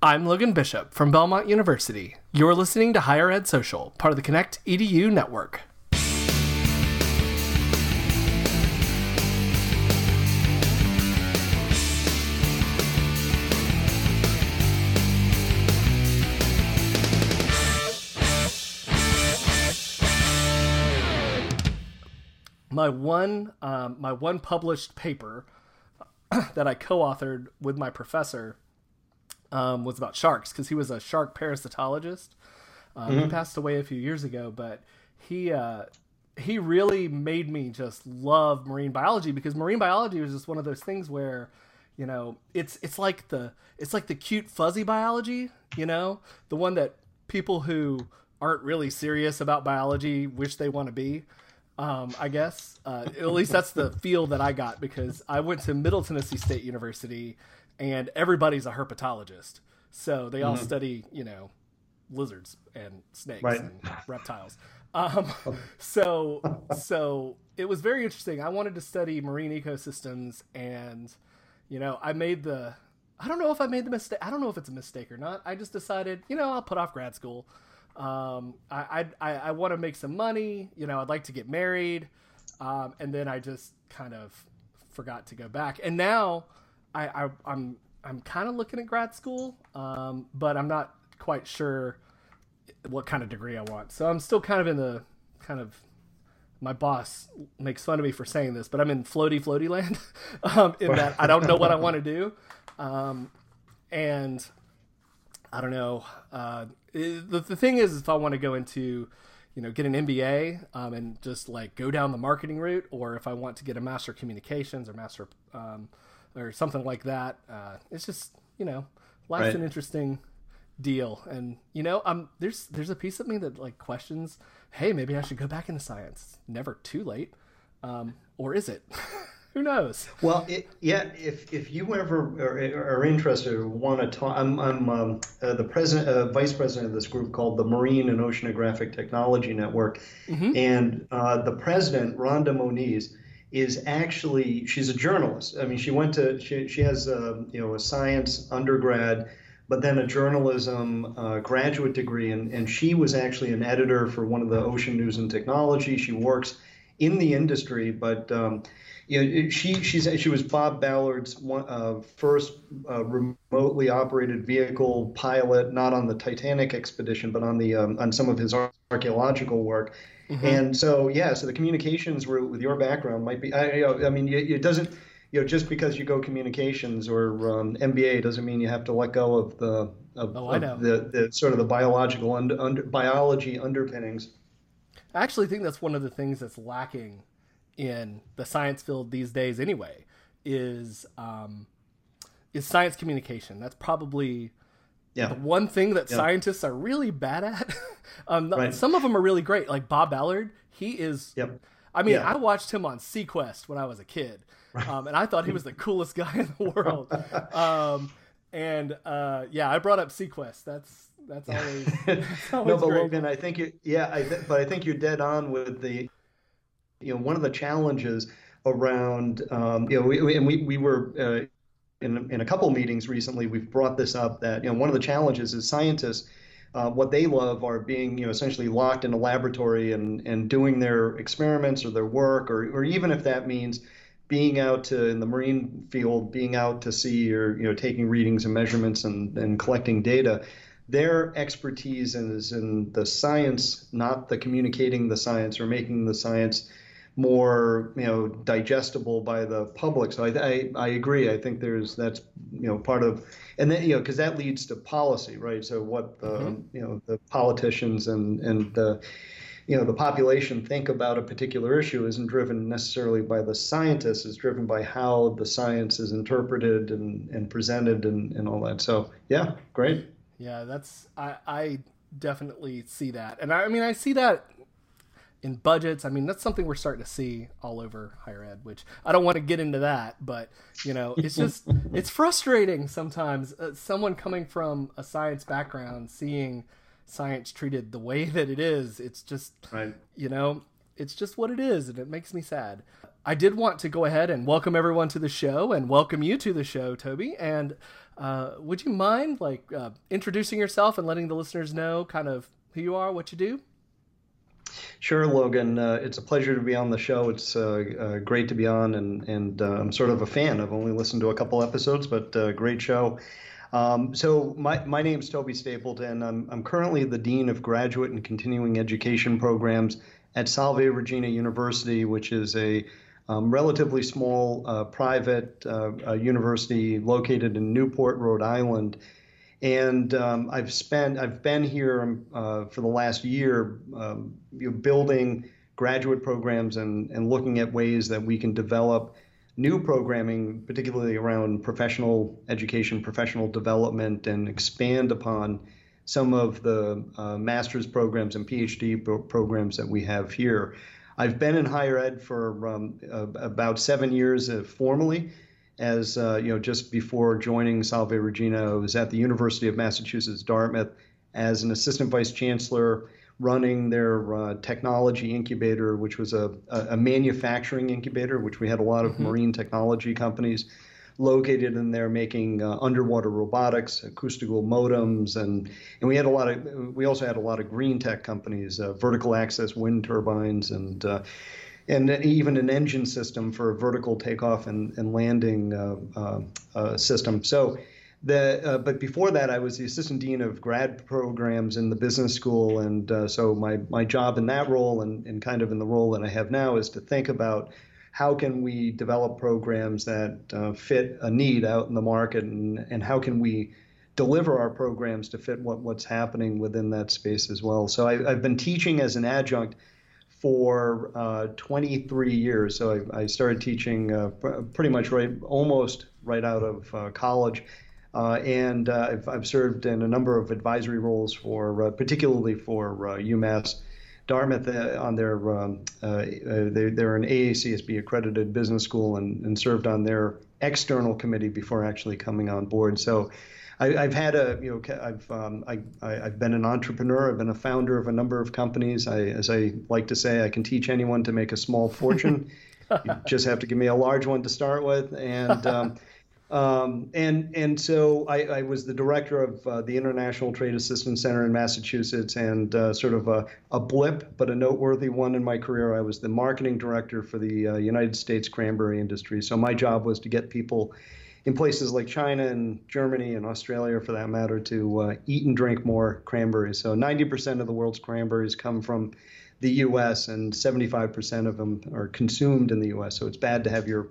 I'm Logan Bishop from Belmont University. You're listening to Higher Ed Social, part of the Connect EDU network. My one, um, my one published paper that I co-authored with my professor um, was about sharks because he was a shark parasitologist. Um, Mm-hmm. He passed away a few years ago, but he uh, he really made me just love marine biology because marine biology was just one of those things where you know it's it's like the it's like the cute fuzzy biology, you know, the one that people who aren't really serious about biology wish they want to be. Um, I guess uh, at least that's the feel that I got because I went to Middle Tennessee State University, and everybody's a herpetologist, so they all study you know lizards and snakes Right. and reptiles. Um, so so it was very interesting. I wanted to study marine ecosystems, and you know I made the I don't know if I made the mistake. I don't know if it's a mistake or not. I just decided you know I'll put off grad school. Um, I I, I want to make some money. You know I'd like to get married, um, and then I just kind of forgot to go back. And now I, I I'm I'm kind of looking at grad school, um, but I'm not quite sure what kind of degree I want. So I'm still kind of in the kind of my boss makes fun of me for saying this, but I'm in floaty floaty land um, in that I don't know what I want to do, um, and I don't know. Uh, the, the thing is, if I want to go into, you know, get an MBA um, and just like go down the marketing route, or if I want to get a master of communications or master um, or something like that, uh, it's just you know, life's Right. an interesting deal, and you know, um, there's there's a piece of me that like questions, hey, maybe I should go back into science. Never too late, um, or is it? Who knows? Well, it, yeah. If if you ever are, are interested or want to talk, I'm I'm um, uh, the president, uh, vice president of this group called the Marine and Oceanographic Technology Network, and uh, the president, Rhonda Moniz, is actually she's a journalist. I mean, she went to she she has a, you know a science undergrad. But then a journalism uh, graduate degree, and, and she was actually an editor for one of the Ocean News and Technology. She works in the industry, but um, you know, she she's she was Bob Ballard's one, uh, first uh, remotely operated vehicle pilot, not on the Titanic expedition, but on the um, on some of his ar- archaeological work. And so, yeah, so the communications route with your background might be. I, you know, I mean, it, it doesn't. You know, just because you go communications or um, MBA doesn't mean you have to let go of the of, Oh, of the, the sort of the biological under, under biology underpinnings. I actually think that's one of the things that's lacking in the science field these days anyway is um, is science communication. That's probably Yeah. the one thing that scientists are really bad at. um, Right. Some of them are really great, like Bob Ballard. He is. Yep. I mean, Yeah. I watched him on SeaQuest when I was a kid, um, and I thought he was the coolest guy in the world. Um, and uh, yeah, I brought up SeaQuest. That's that's always, that's always no, but great. Logan, I think you, yeah, I th- but I think you're dead on with the, you know, one of the challenges around, um, you know, we, we, and we, we were uh, in, in a couple meetings recently, we've brought this up that, you know, one of the challenges is scientists, uh, what they love are being, you know, essentially locked in a laboratory and, and doing their experiments or their work, or, or even if that means being out to, in the marine field, being out to sea or, you know, taking readings and measurements and, and collecting data their expertise is in the science, not the communicating the science or making the science more, you know, digestible by the public. So I, I, I agree. I think there's that's you know part of, and then you know because that leads to policy, right? So what the mm-hmm. you know the politicians and and the you know the population think about a particular issue isn't driven necessarily by the scientists it's driven by how the science is interpreted and, and presented and, and all that so yeah great Yeah, that's I I definitely see that, and I, I mean I see that in budgets. I mean that's something we're starting to see all over higher ed. Which I don't want to get into that, but you know it's just it's frustrating sometimes. Uh, someone coming from a science background seeing science treated the way that it is. It's just right you know it's just what it is and it makes me sad i did want to go ahead and welcome everyone to the show and welcome you to the show toby and Uh, would you mind like uh, introducing yourself and letting the listeners know kind of who you are, what you do? Sure, Logan. Uh, it's a pleasure to be on the show. It's uh, uh, great to be on, and and I'm sort of a fan. I've only listened to a couple episodes, but great show. Um, so my my name's Toby Stapleton. I'm I'm currently the dean of graduate and continuing education programs at Salve Regina University, which is a um, relatively small uh, private university located in Newport, Rhode Island. And um, I've spent, I've been here um, uh, for the last year, um, you know, building graduate programs and, and looking at ways that we can develop new programming, particularly around professional education, professional development, and expand upon some of the uh, master's programs and PhD pro- programs that we have here. I've been in higher ed for um, uh, about seven years uh, formally, as uh, you know, just before joining Salve Regina, I was at the University of Massachusetts Dartmouth as an assistant vice chancellor, running their uh, technology incubator, which was a, a, manufacturing incubator, which we had a lot of mm-hmm. marine technology companies located in there making uh, underwater robotics, acoustical modems, and and we had a lot of we also had a lot of green tech companies, uh, vertical axis wind turbines, and uh, and even an engine system for a vertical takeoff and, and landing uh, uh, uh, system. So, the uh, but before that, I was the assistant dean of grad programs in the business school, and uh, so my my job in that role and, and kind of in the role that I have now is to think about how can we develop programs that uh, fit a need out in the market, and and how can we deliver our programs to fit what, what's happening within that space as well. So I, I've been teaching as an adjunct for uh, 23 years. So I, I started teaching uh, pretty much right, almost right out of uh, college. Uh, and uh, I've, I've, served in a number of advisory roles for, uh, particularly for UMass Dartmouth on their, um, they, are an AACSB accredited business school and, and served on their external committee before actually coming on board. So I, have had a, you know, I've, um, I, have been an entrepreneur. I've been a founder of a number of companies. I, as I like to say, I can teach anyone to make a small fortune. you just have to give me a large one to start with. And, um, um, and, and so I, I, was the director of uh, the International Trade Assistance Center in Massachusetts and uh, sort of a, a, blip, but a noteworthy one in my career. I was the marketing director for the uh, United States cranberry industry. So my job was to get people in places like China and Germany and Australia, for that matter, to uh, eat and drink more cranberries. So 90% of the world's cranberries come from the U.S. and 75% of them are consumed in the U.S. So it's bad to have your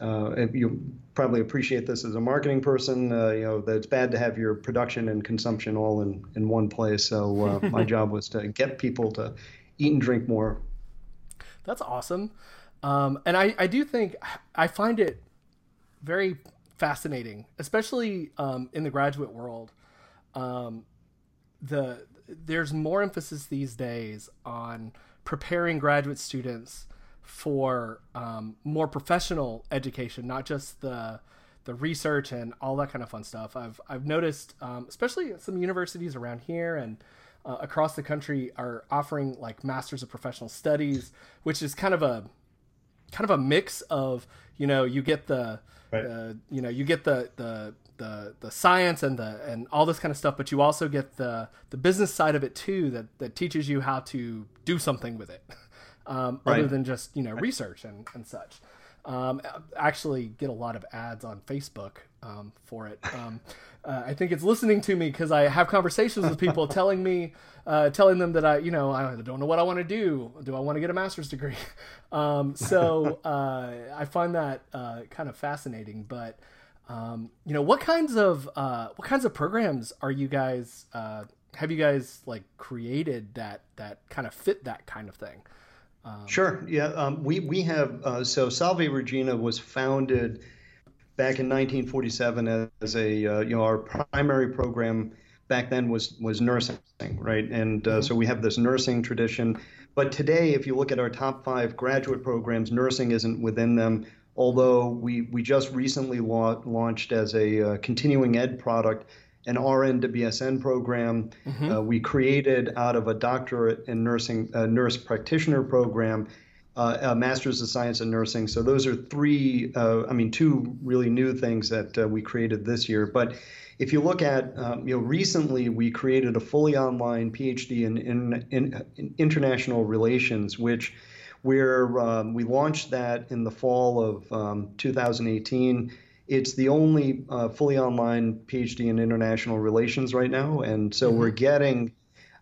uh, you probably appreciate this as a marketing person. Uh, you know that it's bad to have your production and consumption all in, in one place. So uh, my job was to get people to eat and drink more. That's awesome, um, and I, I do think I find it very fascinating, especially um, in the graduate world. Um, the there's more emphasis these days on preparing graduate students for um, more professional education, not just the the research and all that kind of fun stuff. I've I've noticed, um, especially some universities around here and uh, across the country, are offering like masters of professional studies, which is kind of a kind of a mix of you know you get the Right. Uh, you know, you get the, the the the science and the and all this kind of stuff, but you also get the the business side of it too that that teaches you how to do something with it, um, right. other than just you know research and and such. Um, actually, get a lot of ads on Facebook um, for it. Um, uh, I think it's listening to me because I have conversations with people telling me, uh, telling them that I, you know, I don't know what I want to do. Do I want to get a master's degree? Um, so uh, I find that uh, kind of fascinating. But um, you know, what kinds of uh, what kinds of programs are you guys? Uh, have you guys like created that that kind of fit that kind of thing? Um, sure. Yeah. Um, we we have so Salve Regina was founded back in 1947 as a uh, you know our primary program back then was was nursing right and uh, mm-hmm. so we have this nursing tradition but today if you look at our top five graduate programs nursing isn't within them although we we just recently la- launched as a uh, continuing ed product an RN to BSN program. Mm-hmm. Uh, we created out of a doctorate in nursing, a nurse practitioner program, uh, a master's of science in nursing. So those are three, uh, I mean, two really new things that uh, we created this year. But if you look at, um, you know, recently we created a fully online PhD in, in, in international relations, which we're, um, we launched that in the fall of um, 2018. It's the only uh, fully online PhD in international relations right now, and so mm-hmm. we're getting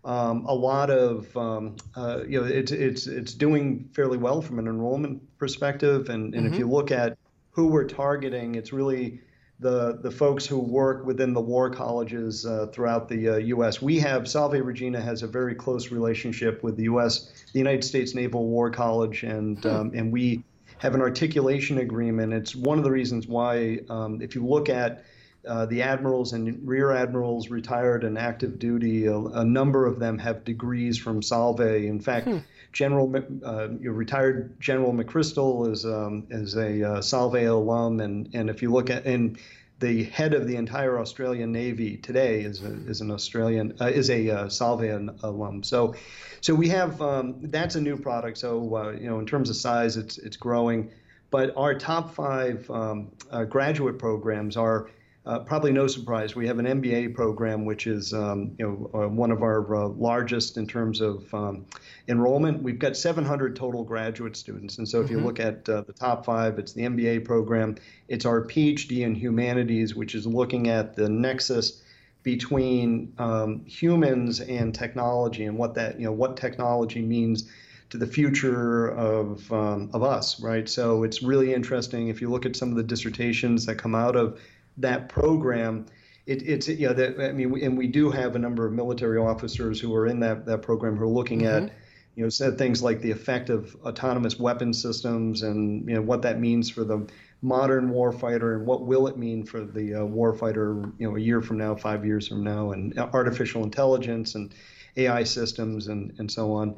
um, a lot of um, uh, you know it's it's it's doing fairly well from an enrollment perspective, and and mm-hmm. if you look at who we're targeting, it's really the the folks who work within the war colleges uh, throughout the uh, U.S. We have Salve Regina has a very close relationship with the U.S. the United States Naval War College, and hmm. um, and we have an articulation agreement. It's one of the reasons why, um, if you look at uh, the admirals and rear admirals retired and active duty, a, a, number of them have degrees from Salve. In fact, hmm. General uh, retired General McChrystal is um, is a uh, Salve alum, and and if you look at and the head of the entire Australian Navy today is a, is an Australian uh, is a uh, Salve alum. So so we have um, that's a new product. So uh, you know in terms of size, it's it's growing. But our top five um, uh, graduate programs are uh, probably no surprise. We have an MBA program, which is um, you know uh, one of our uh, largest in terms of um, enrollment. We've got 700 total graduate students, and so if mm-hmm. you look at uh, the top five, it's the MBA program. It's our PhD in humanities, which is looking at the nexus between um, humans and technology, and what that you know what technology means to the future of um, of us, right? So it's really interesting if you look at some of the dissertations that come out of that program, it, it's you know that I mean, and we do have a number of military officers who are in that that program who are looking mm-hmm. at you know said things like the effect of autonomous weapon systems and you know what that means for the modern warfighter and what will it mean for the uh, warfighter you know a year from now, five years from now, and artificial intelligence and AI systems and and so on.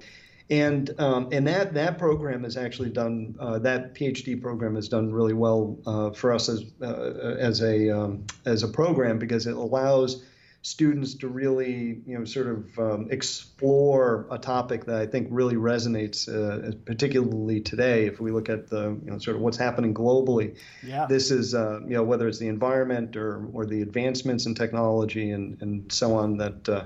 And um, and that that program has actually done uh, that PhD program has done really well uh, for us as uh, as a um, as a program because it allows students to really you know sort of um, explore a topic that I think really resonates uh, particularly today if we look at the you know sort of what's happening globally yeah. this is uh, you know whether it's the environment or or the advancements in technology and and so on that uh,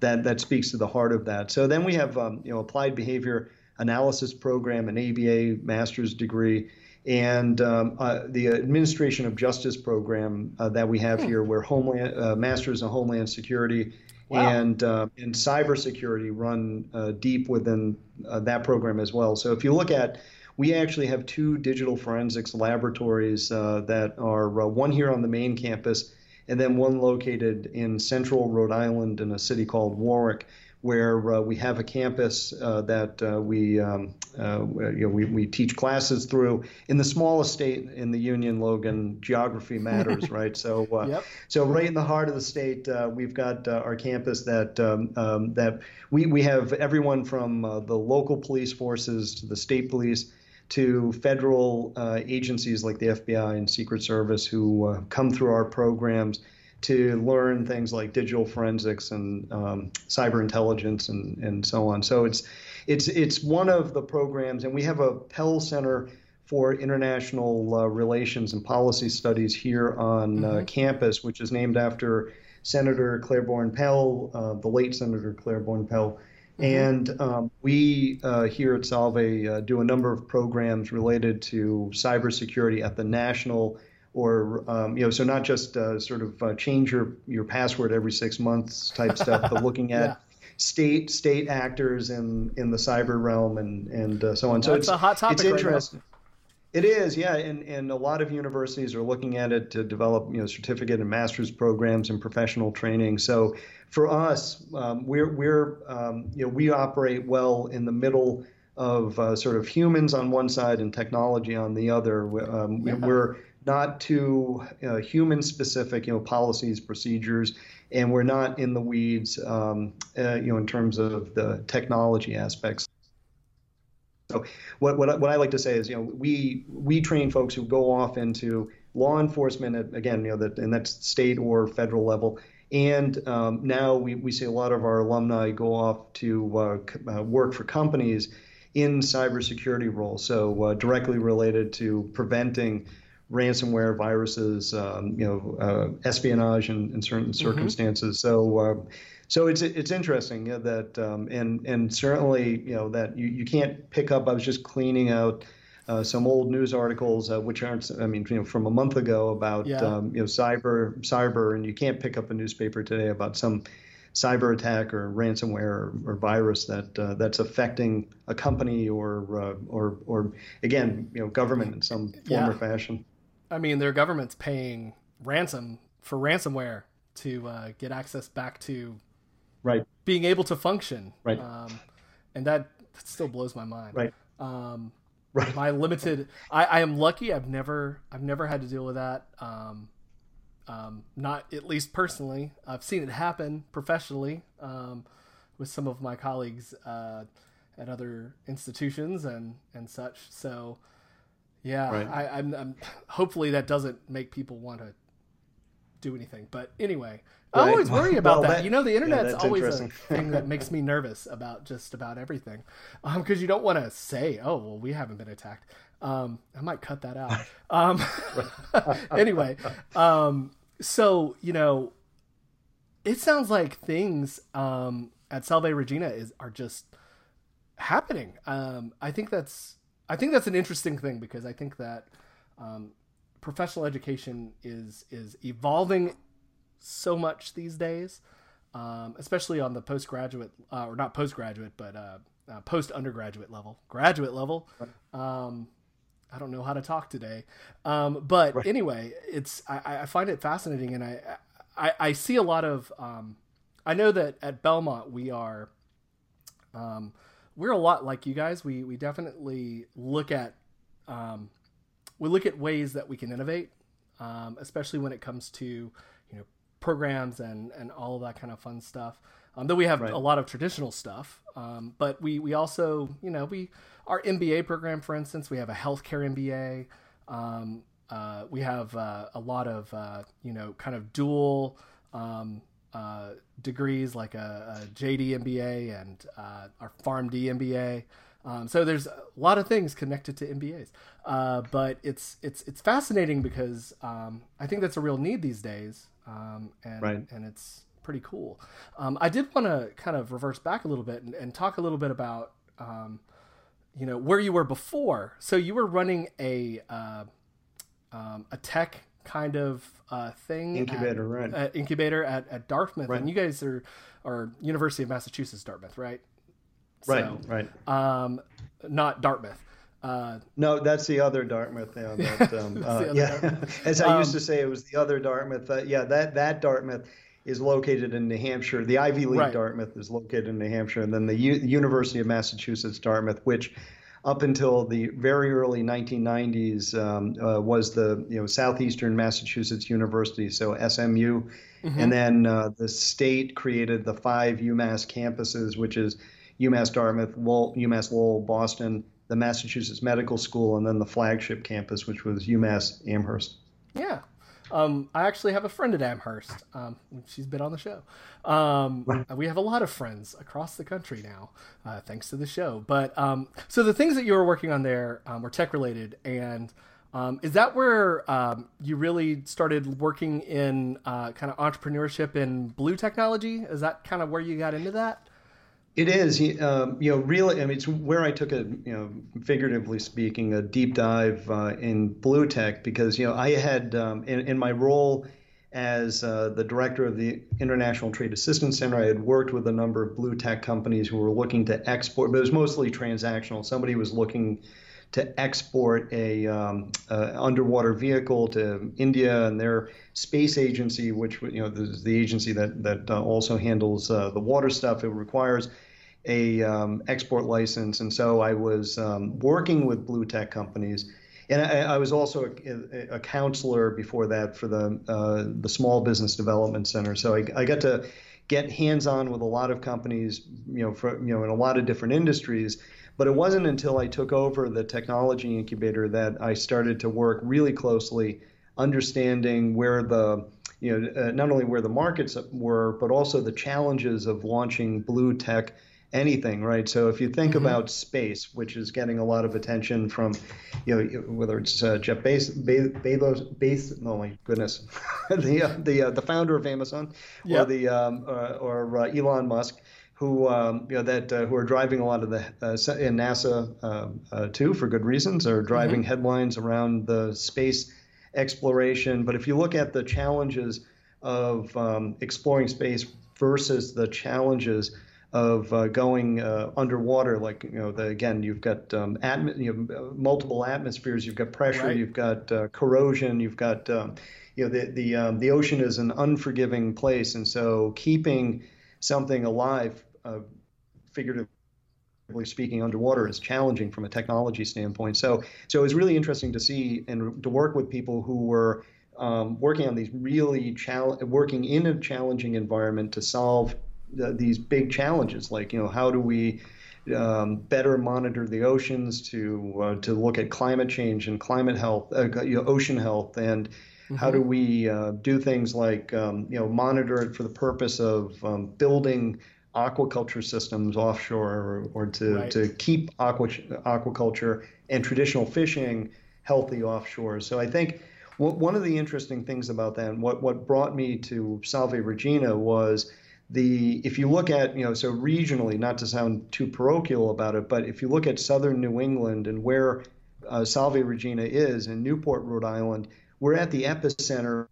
that that speaks to the heart of that. So then we have um, you know applied behavior analysis program, an ABA master's degree, and um, uh, the administration of justice program uh, that we have hmm. here, where homeland uh, masters in homeland security. Wow. And uh, and cybersecurity run uh, deep within uh, that program as well. So if you look at we actually have two digital forensics laboratories that are one here on the main campus and then one located in central Rhode Island in a city called Warwick, where uh, we have a campus uh, that uh, we, um, uh, you know, we, we teach classes through. In the smallest state in the Union, Logan, geography matters, right? So, uh, yep. so right in the heart of the state, uh, we've got our campus that um, um, that we, we have everyone from the local police forces to the state police to federal uh, agencies like the FBI and Secret Service who uh, come through our programs to learn things like digital forensics and um, cyber intelligence and, and so on. So it's it's it's one of the programs, and we have a Pell Center for International uh, Relations and Policy Studies here on uh, mm-hmm. campus, which is named after Senator Claiborne Pell, uh, the late Senator Claiborne Pell. And um, we uh, here at Salve uh, do a number of programs related to cybersecurity at the national or um, you know, so not just uh, sort of uh, change your your password every six months type stuff, but looking at yeah. state state actors in in the cyber realm and and uh, so on. So That's it's a hot topic. It's interesting. Right it is, yeah, and, and a lot of universities are looking at it to develop, you know, certificate and master's programs and professional training. So for us, um, we're we're um, you know we operate well in the middle of uh, sort of humans on one side and technology on the other. Um, yeah. We're not too uh, human specific, you know, policies, procedures, and we're not in the weeds, um, uh, you know, in terms of the technology aspects. So what, what, what I like to say is, you know, we we train folks who go off into law enforcement again, you know, that and that's state or federal level. And um, now we, we see a lot of our alumni go off to uh, uh, work for companies in cybersecurity roles, so uh, directly related to preventing ransomware, viruses, um, you know, uh, espionage in, in certain mm-hmm. circumstances. Mm-hmm. So, uh, so it's it's interesting that, um, and and certainly, you know, that you, you can't pick up. I was just cleaning out. Uh, some old news articles, uh, which aren't, I mean, you know, from a month ago about, yeah. um, you know, cyber, cyber, and you can't pick up a newspaper today about some cyber attack or ransomware or, or virus that uh, that's affecting a company or uh, or or again you know government in some form yeah. or fashion. I mean, their government's paying ransom for ransomware to uh, get access back to right being able to function. Right. Um, and that, that, still blows my mind. Right. Um, right. My limited. I, I am lucky. I've never I've never had to deal with that. Um, um, not at least personally. I've seen it happen professionally um, with some of my colleagues uh, at other institutions and and such. So, yeah, right. I, am I'm, I'm hopefully that doesn't make people want to do anything. But anyway, right. I always worry about well, that. that. You know, the internet's yeah, always a thing that makes me nervous about just about everything, because um, you don't want to say, "Oh, well, we haven't been attacked." Um, I might cut that out. Um, anyway, um, so you know, it sounds like things um, at Salve Regina is are just happening. Um, I think that's I think that's an interesting thing because I think that um, professional education is is evolving so much these days, um, especially on the postgraduate uh, or not postgraduate, but uh, uh, post undergraduate level, graduate level. Um, I don't know how to talk today. Um, but right. anyway, it's I, I, find it fascinating, and I I, I see a lot of. Um, I know that at Belmont we are. We're a lot like you guys. We we definitely look at um, we look at ways that we can innovate, um, especially when it comes to you know programs and and all of that kind of fun stuff. Um, though we have right. a lot of traditional stuff, um, but we we also you know we our MBA program, for instance, we have a healthcare MBA. Um, uh, we have uh, a lot of uh, you know kind of dual um, uh, degrees like a, a, JD MBA and uh, our PharmD MBA. Um, so there's a lot of things connected to MBAs, uh, but it's it's it's fascinating because um, I think that's a real need these days, um, and right. and it's pretty cool. Um, I did want to kind of reverse back a little bit and, and talk a little bit about um, you know where you were before. So you were running a uh, um, a tech kind of uh, thing incubator, at, right? Uh, incubator at, at Dartmouth, right. and you guys are are University of Massachusetts Dartmouth, right? Right, so, right. Um, not Dartmouth. Uh, no, that's the other Dartmouth. Yeah, that, um, uh, yeah. Dartmouth. as I used to um, say, it was the other Dartmouth. Uh, yeah, that that Dartmouth is located in New Hampshire. The Ivy League right. Dartmouth is located in New Hampshire, and then the U- University of Massachusetts Dartmouth, which up until the very early 1990s um, uh, was the you know Southeastern Massachusetts University, so SMU, mm-hmm. and then uh, the state created the five UMass campuses, which is UMass Dartmouth, Lowell, UMass Lowell, Boston, the Massachusetts Medical School, and then the flagship campus, which was UMass Amherst. Yeah, um, I actually have a friend at Amherst. Um, she's been on the show. Um, we have a lot of friends across the country now, uh, thanks to the show. But um, so the things that you were working on there um, were tech related, and um, is that where you really started working in uh, kind of entrepreneurship in blue technology? Is that kind of where you got into that? It is, um, you know, really. I mean, it's where I took a, you know, figuratively speaking, a deep dive uh, in blue tech because you know I had um, in, in, my role as uh, the director of the International Trade Assistance Center, I had worked with a number of blue tech companies who were looking to export, but it was mostly transactional. Somebody was looking to export a um, underwater vehicle to India and their space agency, which you know is the agency that that uh, also handles uh, the water stuff. It requires a um, export license, and so I was um, working with blue tech companies. And I, I was also a, a, counselor before that for the uh, the Small Business Development Center. So I, I got to get hands on with a lot of companies, you know, for, you know, in a lot of different industries. But it wasn't until I took over the technology incubator that I started to work really closely, understanding where the you know uh, not only where the markets were, but also the challenges of launching blue tech anything, right? So if you think mm-hmm. about space, which is getting a lot of attention from, you know, whether it's uh, Jeff Bezos, Bezos, Bezos, oh my goodness, the uh, the uh, the founder of Amazon, or the um, uh, or uh, Elon Musk, who um, you know that uh, who are driving a lot of the in NASA um, too for good reasons, are driving mm-hmm. headlines around the space exploration. But if you look at the challenges of um, exploring space versus the challenges of uh, going uh, underwater. Like you know, the, again, you've got um, atm- you know, multiple atmospheres. You've got pressure. Right. You've got uh, corrosion. You've got um, you know the the um, the ocean is an unforgiving place, and so keeping something alive, uh, figuratively speaking, underwater is challenging from a technology standpoint. So so it was really interesting to see and to work with people who were um, working on these really chal- working in a challenging environment to solve these big challenges, like you know how do we um, better monitor the oceans to uh, to look at climate change and climate health, uh, you know, ocean health, and mm-hmm. how do we uh, do things like um, you know monitor it for the purpose of um, building aquaculture systems offshore or, or to, right. to keep aqua, aquaculture and traditional fishing healthy offshore. So I think one of the interesting things about that, and what, what brought me to Salve Regina was the if you look at you know so regionally not to sound too parochial about it but if you look at southern new england and where uh, salve regina is in newport rhode island we're at the epicenter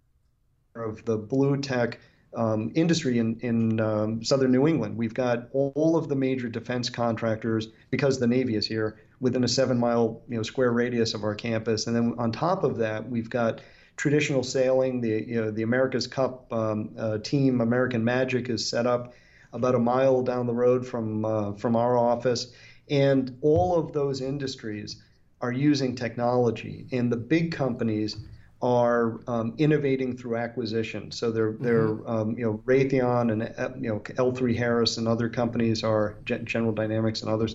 of the blue tech um, industry in, in um, southern new england. We've got all of the major defense contractors because the navy is here within a seven mile you know square radius of our campus. And then on top of that we've got traditional sailing. The you know, the America's Cup um, uh, team, American Magic, is set up about a mile down the road from uh, from our office, and all of those industries are using technology, and the big companies are um, innovating through acquisition. So they're mm-hmm. they're um, you know Raytheon and uh, you know L3 Harris and other companies are General Dynamics and others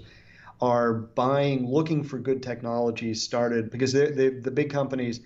are buying, looking for good technologies started because they, the big companies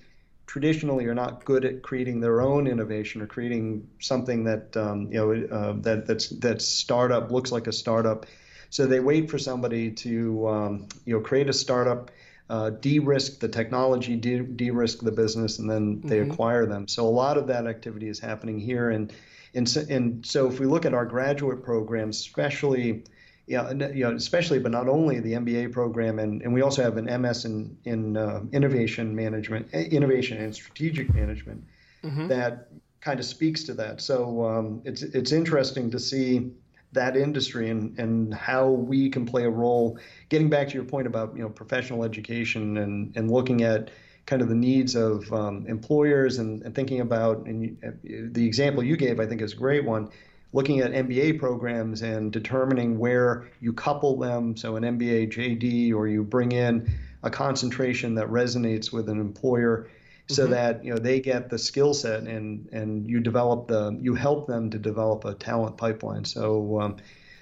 traditionally are not good at creating their own innovation or creating something that um, you know uh, that that's that startup looks like a startup. So they wait for somebody to um, you know create a startup, uh, de-risk the technology, de- de-risk the business, and then they mm-hmm. acquire them. So a lot of that activity is happening here, and and so, and so if we look at our graduate programs, especially yeah, you know, especially, but not only the MBA program, and, and we also have an MS in in uh, innovation management, eh, innovation and strategic management, mm-hmm. that kind of speaks to that. So um, it's it's interesting to see that industry and and how we can play a role. Getting back to your point about you know professional education and and looking at kind of the needs of um, employers and, and thinking about and the example you gave, I think, is a great one looking at MBA programs and determining where you couple them. So an MBA JD, or you bring in a concentration that resonates with an employer, so mm-hmm. that you know they get the skill set and and you develop the you help them to develop a talent pipeline. So. Um,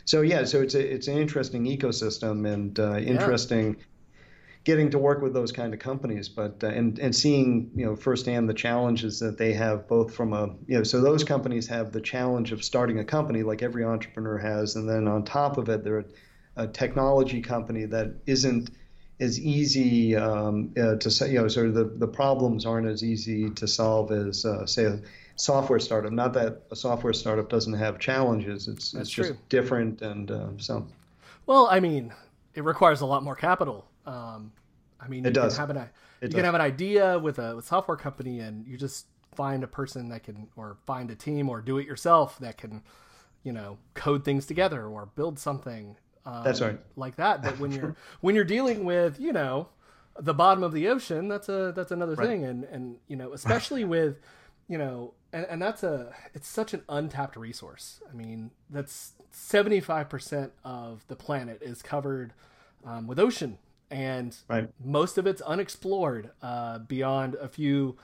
so yeah, so it's a, it's an interesting ecosystem and uh, interesting yeah getting to work with those kind of companies, but uh, and and seeing you know firsthand the challenges that they have, both from a you know so those companies have the challenge of starting a company like every entrepreneur has, and then on top of it, they're a, a technology company that isn't as easy um, uh, to say, you know, sort of the, the problems aren't as easy to solve as, uh, say, a software startup. Not that a software startup doesn't have challenges, it's, That's it's just different. And uh, so. Well, I mean, it requires a lot more capital. Um, I mean, it you does. Can have an, it you does. can have an idea with a with software company, and you just find a person that can, or find a team, or do it yourself that can, you know, code things together or build something. Um, that's right. Like that. But when you're when you're dealing with, you know, the bottom of the ocean, that's a that's another right. thing, and and you know, especially with, you know, and, and that's a it's such an untapped resource. I mean, that's seventy five percent of the planet is covered um, with ocean and right. most of it's unexplored uh, beyond a few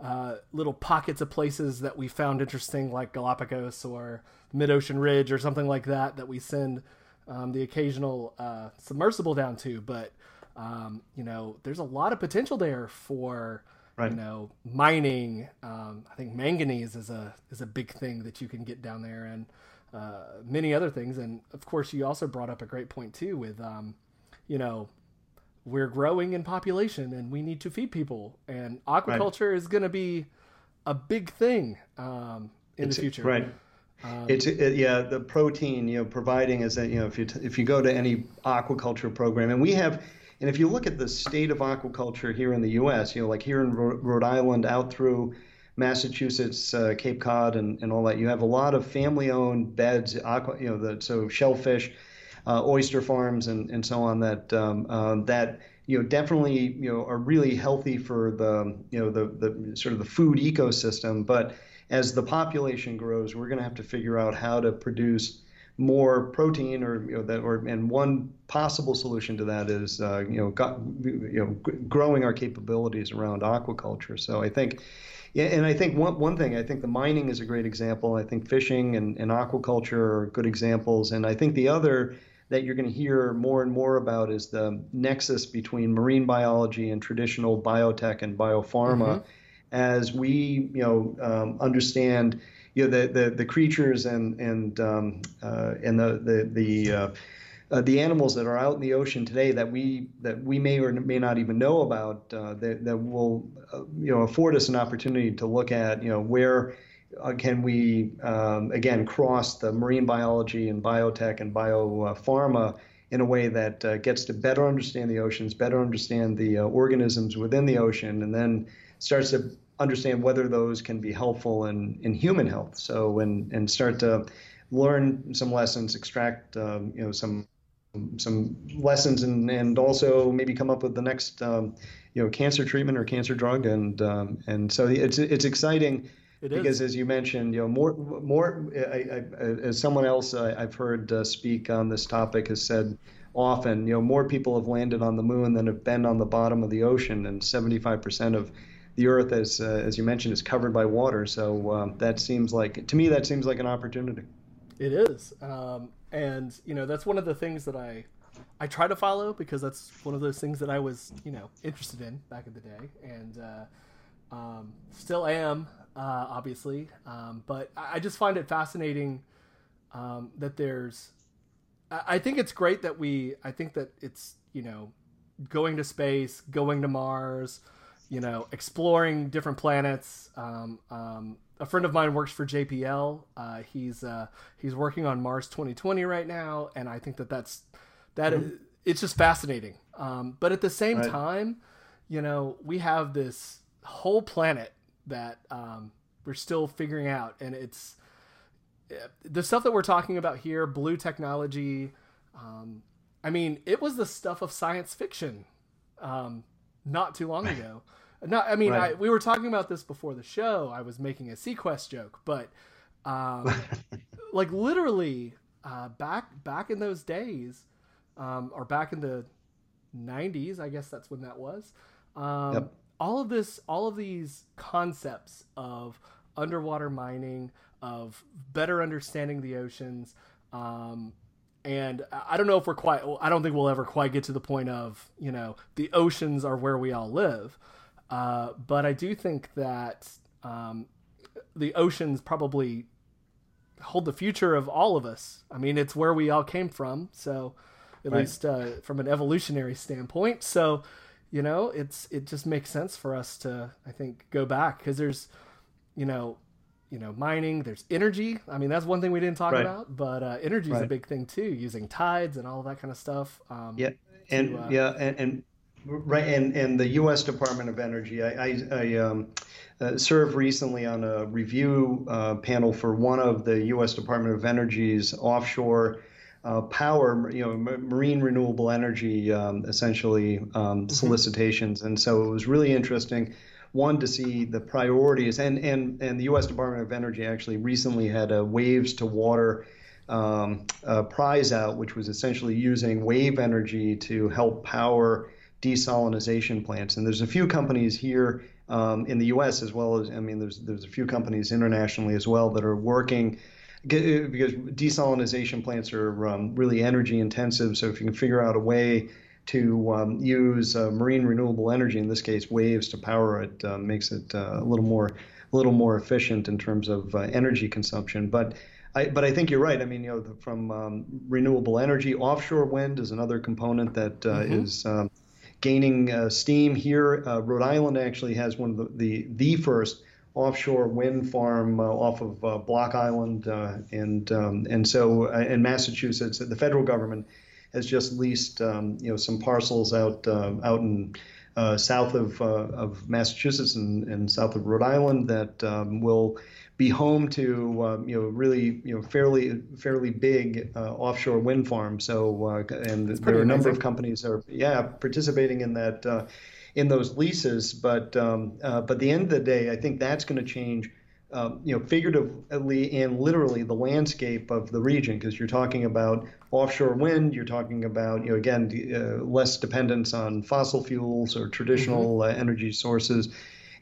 uh, little pockets of places that we found interesting, like Galapagos or Mid Ocean Ridge or something like that, that we send um, the occasional uh, submersible down to. But um, you know, there's a lot of potential there for right. you know mining. Um, I think manganese is a is a big thing that you can get down there, and uh, many other things. And of course, you also brought up a great point too with, um, you know, we're growing in population and we need to feed people, and aquaculture right. is going to be a big thing um, in it's, the future. Right. Um, it's it, yeah, the protein you know providing is that you know if you t- if you go to any aquaculture program, and we have, and if you look at the state of aquaculture here in the U.S., you know like here in Rhode Island out through Massachusetts, uh, Cape Cod, and, and all that, you have a lot of family-owned beds, aqua, you know, the, so shellfish, uh, oyster farms, and, and so on that um, um, that you know definitely you know are really healthy for the you know the the sort of the food ecosystem, but as the population grows, we're going to have to figure out how to produce more protein or you know that or and one possible solution to that is uh, you know got, you know growing our capabilities around aquaculture. So i think yeah and i think one, one thing i think the mining is a great example. I think fishing and, and aquaculture are good examples. And i think the other that you're going to hear more and more about is the nexus between marine biology and traditional biotech and biopharma mm-hmm. as we you know um, understand you know the, the, the creatures and and um, uh, and the the the uh, uh, the animals that are out in the ocean today that we that we may or may not even know about uh, that, that will uh, you know afford us an opportunity to look at you know where can we um, again cross the marine biology and biotech and biopharma in a way that uh, gets to better understand the oceans, better understand the uh, organisms within the ocean, and then starts to understand whether those can be helpful in, in human health. So and and start to learn some lessons, extract um, you know some some lessons, and and also maybe come up with the next um, you know cancer treatment or cancer drug, and um, and so it's it's exciting. It because, is. as you mentioned, you know, more, more. I, I, as someone else I, have heard uh, speak on this topic has said, often, you know, more people have landed on the moon than have been on the bottom of the ocean, and 75% of the Earth, as uh, as you mentioned, is covered by water. So um, that seems like to me that seems like an opportunity. It is, um, and you know that's one of the things that I I try to follow because that's one of those things that I was you know interested in back in the day, and uh, um, still am uh, obviously. Um, but I just find it fascinating um, that there's. I think it's great that we. I think that it's you know going to space, going to Mars you know, exploring different planets. Um, um, a friend of mine works for JPL. Uh, he's uh, he's working on Mars 2020 right now, and I think that that's that mm-hmm. is, it's just fascinating. Um, but at the same right. time, you know, we have this whole planet that um, we're still figuring out, and it's the stuff that we're talking about here, blue technology. Um, I mean, it was the stuff of science fiction um, not too long ago. Not, I mean, right. I, we were talking about this before the show. I was making a SeaQuest joke, but um, like literally uh, back back in those days, um, or back in the '90s, I guess that's when that was. Um, yep. All of this, all of these concepts of underwater mining, of better understanding the oceans, um, and I don't know if we're quite. I don't think we'll ever quite get to the point of you know the oceans are where we all live. Uh, but I do think that um, the oceans probably hold the future of all of us. I mean, it's where we all came from, so at right. least uh, from an evolutionary standpoint. So, you know, it's it just makes sense for us to, I think, go back because there's, you know, you know, mining. There's energy. I mean, that's one thing we didn't talk right. about, but uh, energy is right. a big thing too, using tides and all that kind of stuff. Um, yeah, and to, uh, yeah, and, and Right, and, and the U.S. Department of Energy. I, I, I um, uh, served recently on a review uh, panel for one of the U.S. Department of Energy's offshore uh, power, you know, marine renewable energy, um, essentially um, mm-hmm. solicitations, and so it was really interesting. One to see the priorities, and and and the U.S. Department of Energy actually recently had a waves to water. Um, prize out, which was essentially using wave energy to help power desalination plants. And there's a few companies here um, in the U.S. as well as I mean, there's there's a few companies internationally as well that are working because desalination plants are um, really energy intensive. So if you can figure out a way to um, use uh, marine renewable energy, in this case waves, to power it, uh, makes it uh, a little more a little more efficient in terms of uh, energy consumption. But I, but I think you're right. I mean, you know, the, from um, renewable energy, offshore wind is another component that uh, mm-hmm. is um, gaining uh, steam here. Uh, Rhode Island actually has one of the the, the first offshore wind farm uh, off of uh, Block Island, uh, and um, and so in Massachusetts, the federal government has just leased um, you know some parcels out out in uh, south of, uh, of Massachusetts and, and, south of Rhode Island that um, will be home to um, you know really you know fairly fairly big uh, offshore wind farm. So uh, and there are a number of companies that are yeah participating in that uh, in those leases. But um, uh, but the end of the day, I think that's going to change um, you know, figuratively and literally the landscape of the region because you're talking about offshore wind, you're talking about, you know, again, uh, less dependence on fossil fuels or traditional mm-hmm. uh, energy sources.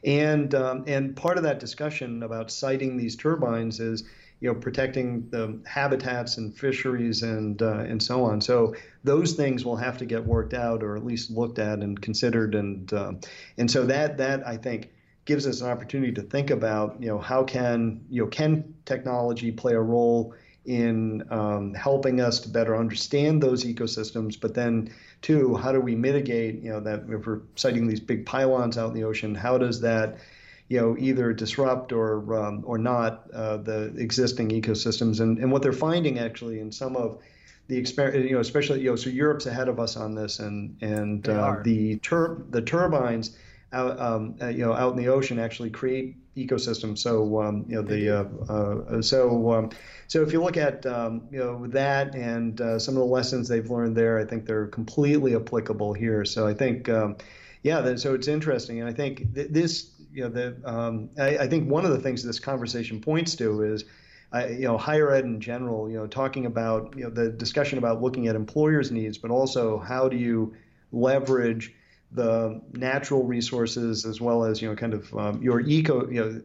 And, um, and part of that discussion about siting these turbines is, you know, protecting the habitats and fisheries and, uh, and so on. So those things will have to get worked out or at least looked at and considered. And, um, and so that, that I think, gives us an opportunity to think about, you know, how can you know can technology play a role in um, helping us to better understand those ecosystems, but then two, how do we mitigate, you know, that if we're siting these big pylons out in the ocean, how does that you know, either disrupt or um, or not uh, the existing ecosystems, and and what they're finding actually in some of the experiment, you know, especially you know, so Europe's ahead of us on this, and and uh, the tur- the turbines out, um, uh, you know, out in the ocean actually create ecosystems. So, um, you know, the uh, uh, so um, so if you look at um, you know that and uh, some of the lessons they've learned there, I think they're completely applicable here. So I think, yeah, so it's interesting, and I think th- this, you know, the um, I, I think one of the things this conversation points to is. I, you know, higher ed in general, you know, talking about, you know, the discussion about looking at employers' needs, but also how do you leverage the natural resources as well as you know kind of um, your eco you know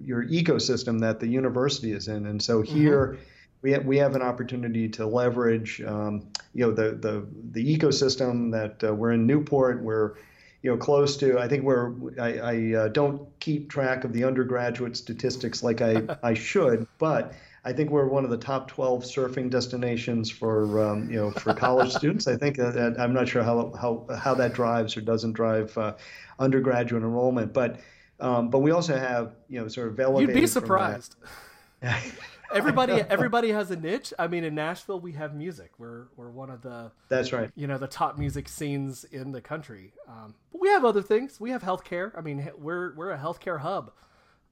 your ecosystem that the university is in and so mm-hmm. here mm-hmm. we have, we have an opportunity to leverage um, you know the the the ecosystem that uh, we're in Newport we're you know close to I think we're I, I uh, don't keep track of the undergraduate statistics like I I should but I think we're one of the top 12 surfing destinations for um, you know for college students. I think that, I'm not sure how how how that drives or doesn't drive uh, undergraduate enrollment, but um, but we also have you know sort of elevated. You'd be surprised. everybody everybody has a niche. I mean, in Nashville, we have music. We're we're one of the that's right. You know, the top music scenes in the country. Um, but we have other things. We have healthcare. I mean, we're we're a healthcare hub.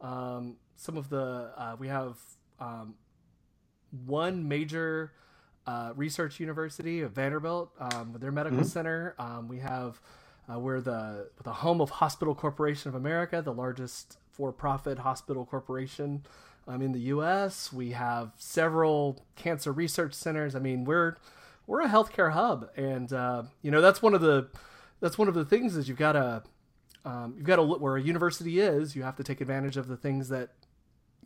Um, some of the uh, we have um, one major uh, research university of Vanderbilt um, with their medical mm-hmm. center. Um, we have uh, we're the the home of Hospital Corporation of America, the largest for-profit hospital corporation um, in the U.S. We have several cancer research centers. I mean, we're we're a healthcare hub, and uh, you know that's one of the that's one of the things is you've got to um, you've got to look where a university is. You have to take advantage of the things that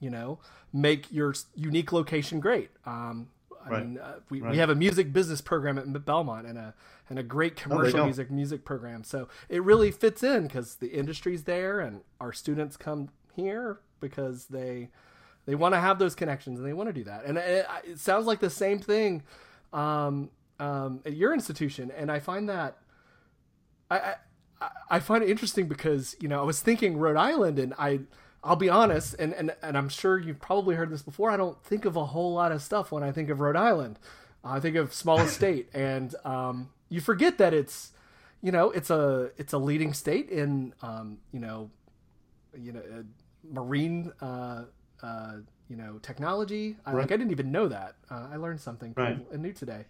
you know, make your unique location great. Um, I right. mean, uh, we, right. we have a music business program at Belmont and a and a great oh, commercial oh, music music program. So it really fits in because the industry's there and our students come here because they they want to have those connections and they want to do that. And it, it sounds like the same thing um, um, at your institution. And I find that I, I I find it interesting because you know I was thinking Rhode Island and I I'll be honest, and, and, and I'm sure you've probably heard this before. I don't think of a whole lot of stuff when I think of Rhode Island. I think of small state, and um, you forget that it's, you know, it's a it's a leading state in, um, you know, you know, uh, marine, uh, uh, you know, technology. I, Like I didn't even know that. Uh, I learned something right. new today.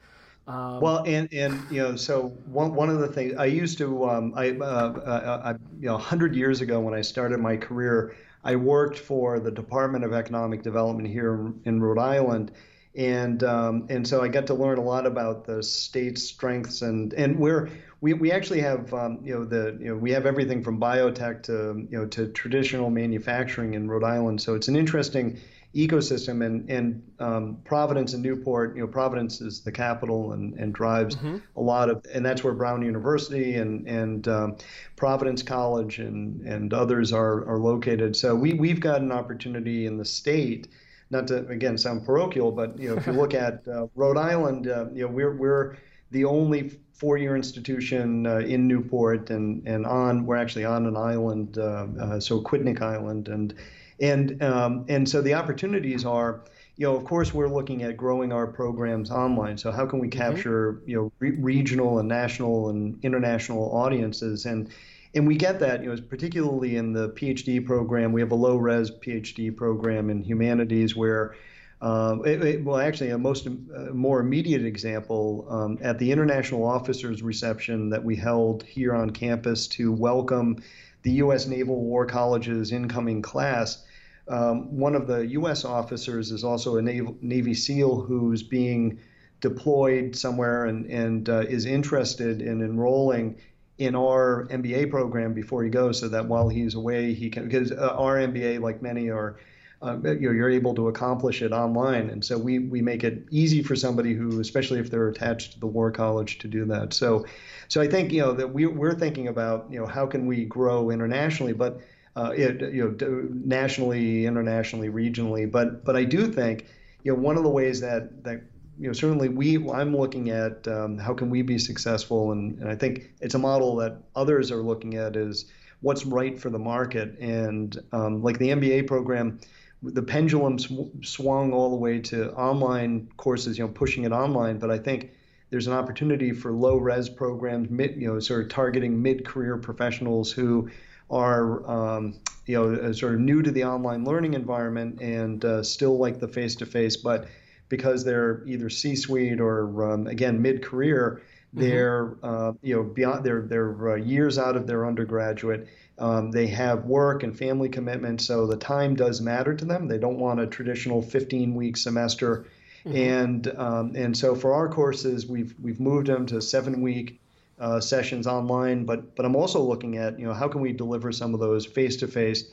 Um, well, and and you know, so one one of the things I used to, um, I, uh, uh, I, you know, hundred years ago when I started my career, I worked for the Department of Economic Development here in Rhode Island, and um, and so I got to learn a lot about the state's strengths and and where we, we actually have um, you know the you know we have everything from biotech to you know to traditional manufacturing in Rhode Island. So it's an interesting ecosystem and and um, Providence and Newport. You know, Providence is the capital and and drives mm-hmm. a lot of, and that's where Brown University and and um, Providence College and and others are are located. So we we've got an opportunity in the state not to again sound parochial, but you know, if you look at uh, Rhode Island, uh, you know, we're we're the only four-year institution uh, in Newport, and and on we're actually on an island, uh, uh, so Aquidneck Island, and and um, and so the opportunities are. You know, of course, we're looking at growing our programs online. So, how can we mm-hmm. capture, mm-hmm. you know, re- regional and national and international audiences? And and we get that, you know, particularly in the PhD program. We have a low res PhD program in humanities where, uh, it, it, well, actually, a most uh, more immediate example um, at the International Officers Reception that we held here on campus to welcome the U.S. Naval War College's incoming class. Um, one of the U.S. officers is also a Navy, Navy SEAL who's being deployed somewhere and, and uh, is interested in enrolling in our MBA program before he goes, so that while he's away, he can because uh, our MBA, like many, are uh, you know, you're able to accomplish it online, and so we we make it easy for somebody who, especially if they're attached to the War College, to do that. So, so I think you know that we we're thinking about you know how can we grow internationally, but uh, it, you know nationally, internationally, regionally, but but I do think you know one of the ways that that you know, certainly we I'm looking at um, how can we be successful, and, and I think it's a model that others are looking at is what's right for the market. And um, like the MBA program, the pendulum sw- swung all the way to online courses, you know, pushing it online. But I think there's an opportunity for low res programs, mid, you know, sort of targeting mid career professionals who are, um, you know, sort of new to the online learning environment and uh, still like the face to face, but because they're either C-suite or um, again mid-career, mm-hmm. they're uh, you know beyond they're they're uh, years out of their undergraduate. Um, they have work and family commitments, so the time does matter to them. They don't want a traditional 15-week semester, mm-hmm. and um, and so for our courses, we've we've moved them to seven-week uh, sessions online. But but I'm also looking at you know how can we deliver some of those face-to-face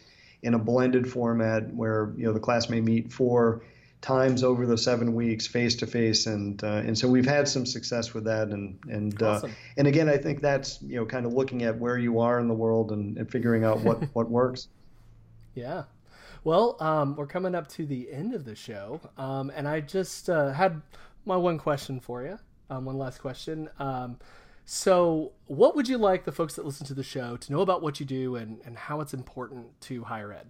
in a blended format where you know the class may meet for times over the seven weeks face to face and uh, and so we've had some success with that and and uh, awesome. uh, and again I think that's you know kind of looking at where you are in the world and, and figuring out what what works. Yeah. Well um, we're coming up to the end of the show um, and I just uh, had my one question for you um, one last question. Um, so what would you like the folks that listen to the show to know about what you do and, and how it's important to higher ed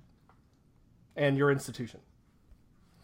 and your institution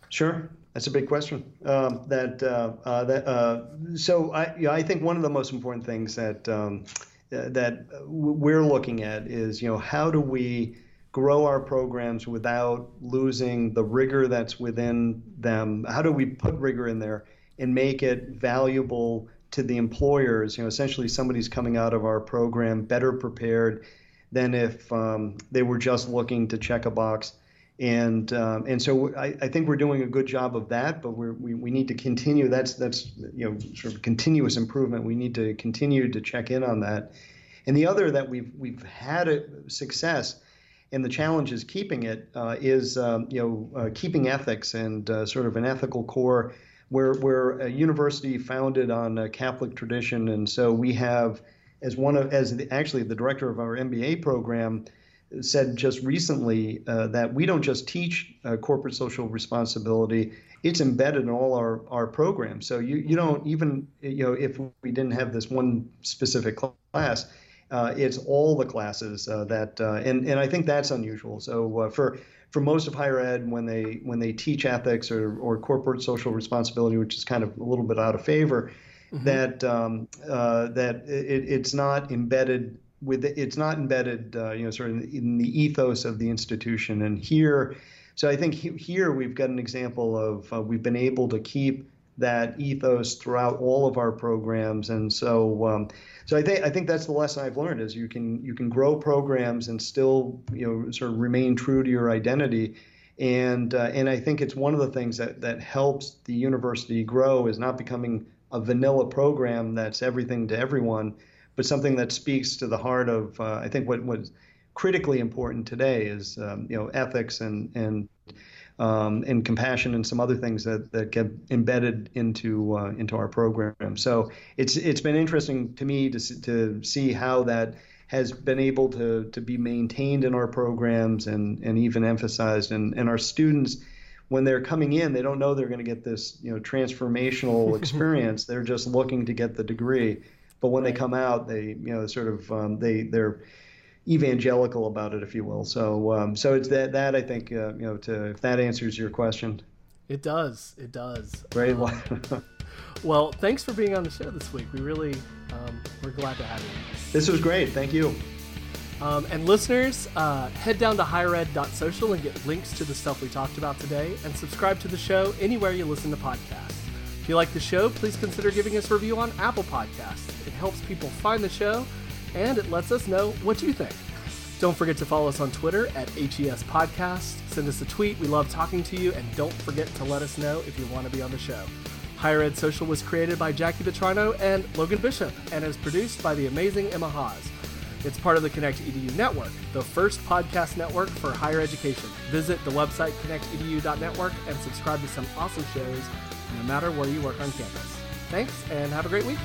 Sure, that's a big question. Um, that uh, uh, that uh, so I know, I think one of the most important things that um, that we're looking at is you know how do we grow our programs without losing the rigor that's within them? How do we put rigor in there and make it valuable to the employers? You know, essentially somebody's coming out of our program better prepared than if um, they were just looking to check a box and um, and so I, I, think we're doing a good job of that, but we we need to continue. That's that's you know sort of continuous improvement. We need to continue to check in on that. And the other that we've we've had a success, and the challenge is keeping it uh, is um, you know uh, keeping ethics and uh, sort of an ethical core. We're we're a university founded on a Catholic tradition, and so we have as one of as the, actually the director of our MBA program said just recently uh, that we don't just teach uh, corporate social responsibility; it's embedded in all our, our programs. So you, you don't even you know if we didn't have this one specific class, uh, it's all the classes uh, that uh, and and I think that's unusual. So uh, for for most of higher ed, when they when they teach ethics or, or corporate social responsibility, which is kind of a little bit out of favor, mm-hmm. that um, that it, it's not embedded with it's not embedded, uh, you know, sort of in the ethos of the institution. And here, so I think here we've got an example of uh, we've been able to keep that ethos throughout all of our programs. And so, um, so I think I think that's the lesson I've learned is you can you can grow programs and still you know sort of remain true to your identity. And uh, and I think it's one of the things that that helps the university grow is not becoming a vanilla program that's everything to everyone but something that speaks to the heart of uh, I think what was critically important today is um, you know ethics and and um, and compassion and some other things that, that get embedded into uh, into our program. So it's it's been interesting to me to to see how that has been able to to be maintained in our programs and and even emphasized and and our students when they're coming in, they don't know they're going to get this, you know, transformational experience. they're just looking to get the degree. But when right. they come out, they, you know, sort of, um, they, they're evangelical about it, if you will. So, um, so it's that, that I think, uh, you know, to, if that answers your question. It does. It does. Great. Um, well, thanks for being on the show this week. We really, um, we're glad to have you. This was great. Thank you. Um, and listeners, uh, head down to highered.social and get links to the stuff we talked about today, and subscribe to the show anywhere you listen to podcasts. If you like the show, please consider giving us a review on Apple Podcasts. It helps people find the show, and it lets us know what you think. Don't forget to follow us on Twitter at HES Podcast. Send us a tweet. We love talking to you, and don't forget to let us know if you want to be on the show. Higher Ed Social was created by Jackie Vitrano and Logan Bishop, and is produced by the amazing Emma Haas. It's part of the Connect EDU network, the first podcast network for higher education. Visit the website connectedu.network and subscribe to some awesome shows no matter where you work on campus. Thanks and have a great week.